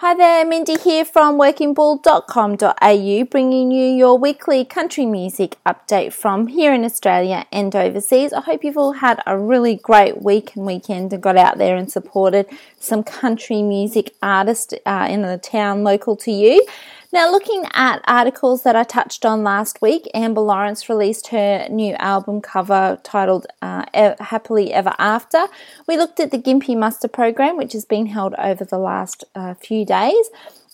Hi there, Mindy here from workingbull.com.au, bringing you your weekly country music update from here in Australia and overseas. I hope you've all had a really great week and weekend and got out there and supported some country music artists uh, in the town local to you. Now, looking at articles that I touched on last week, Amber Lawrence released her new album cover titled uh, Happily Ever After. We looked at the Gympie Muster program, which has been held over the last uh, few days.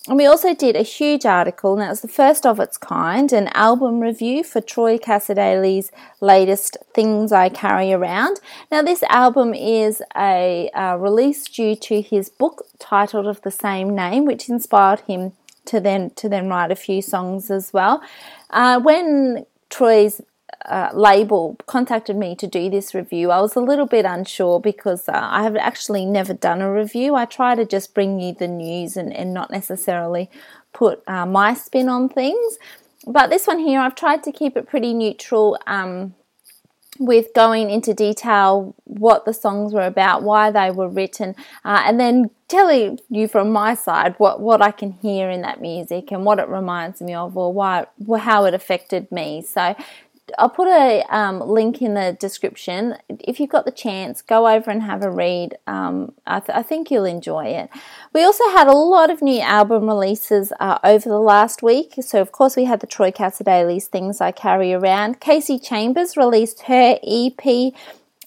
And we also did a huge article, and it's the first of its kind, an album review for Troy Cassar-Daley's latest Things I Carry Around. Now, this album is a uh, release due to his book titled of the same name, which inspired him to then to then write a few songs as well. Uh, when Troy's uh, label contacted me to do this review, I was a little bit unsure because uh, I have actually never done a review. I try to just bring you the news and, and not necessarily put uh, my spin on things. But this one here, I've tried to keep it pretty neutral. Um, with going into detail what the songs were about, why they were written, uh, and then telling you from my side what, what I can hear in that music and what it reminds me of or why how it affected me. So I'll put a um, link in the description. If you've got the chance, go over and have a read. Um, I, th- I, think you'll enjoy it. We also had a lot of new album releases uh, over the last week. So, of course, we had the Troy Cassar-Daley's Things I Carry Around. Kasey Chambers released her EP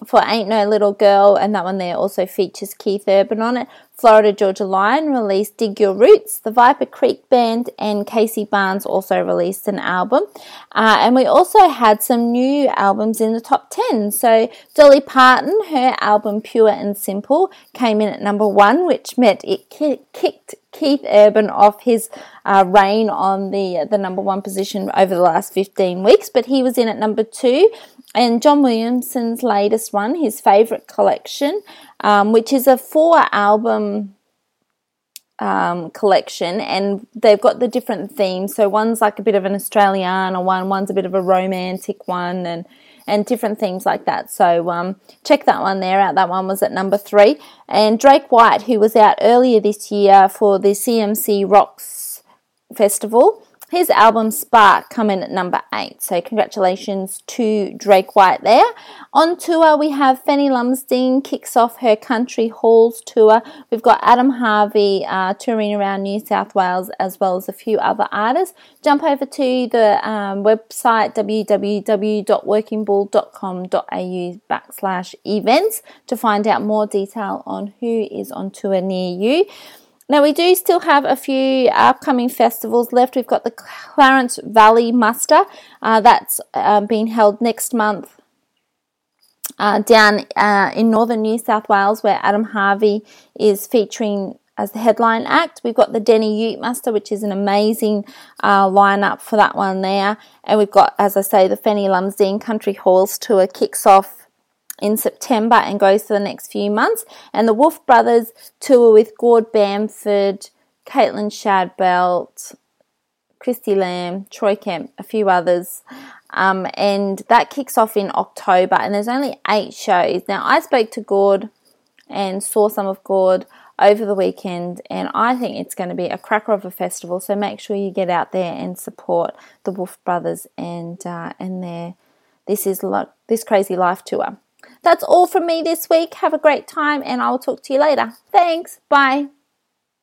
for Ain't No Little Girl, and that one there also features Keith Urban on it. Florida Georgia Line released Dig Your Roots. The Viper Creek Band and Casey Barnes also released an album. Uh, and we also had some new albums in the top 10. So Dolly Parton, her album Pure and Simple, came in at number one, which meant it kicked Keith Urban off his uh, reign on the, the number one position over the last 15 weeks. But he was in at number two and John Williamson's latest one, his favourite collection, um, which is a four album um, collection, and they've got the different themes. So one's like a bit of an Australiana one, one's a bit of a romantic one, and and different things like that. So um, check that one there out. That one was at number three. And Drake White, who was out earlier this year for the CMC Rocks Festival, his album Spark coming at number eight. So congratulations to Drake White there. On tour we have Fanny Lumsden kicks off her Country Halls tour. We've got Adam Harvey uh, touring around New South Wales as well as a few other artists. Jump over to the um, website www.workingbull.com.au backslash events to find out more detail on who is on tour near you. Now, we do still have a few upcoming festivals left. We've got the Clarence Valley Muster uh, that's uh, being held next month uh, down uh, in northern New South Wales, where Adam Harvey is featuring as the headline act. We've got the Deni Ute Muster, which is an amazing uh, lineup for that one there. And we've got, as I say, the Fanny Lumsden Country Halls tour kicks off in September and goes for the next few months. And the Wolfe Brothers tour with Gord Bamford, Caitlyn Shadbolt, Christy Lamb, Troy Kemp, a few others. Um, and that kicks off in October, and there's only eight shows. Now, I spoke to Gord and saw some of Gord over the weekend, and I think it's going to be a cracker of a festival. So make sure you get out there and support the Wolfe Brothers and uh, and their this is like this crazy life tour. That's all from me this week. Have a great time and I will talk to you later. Thanks. Bye.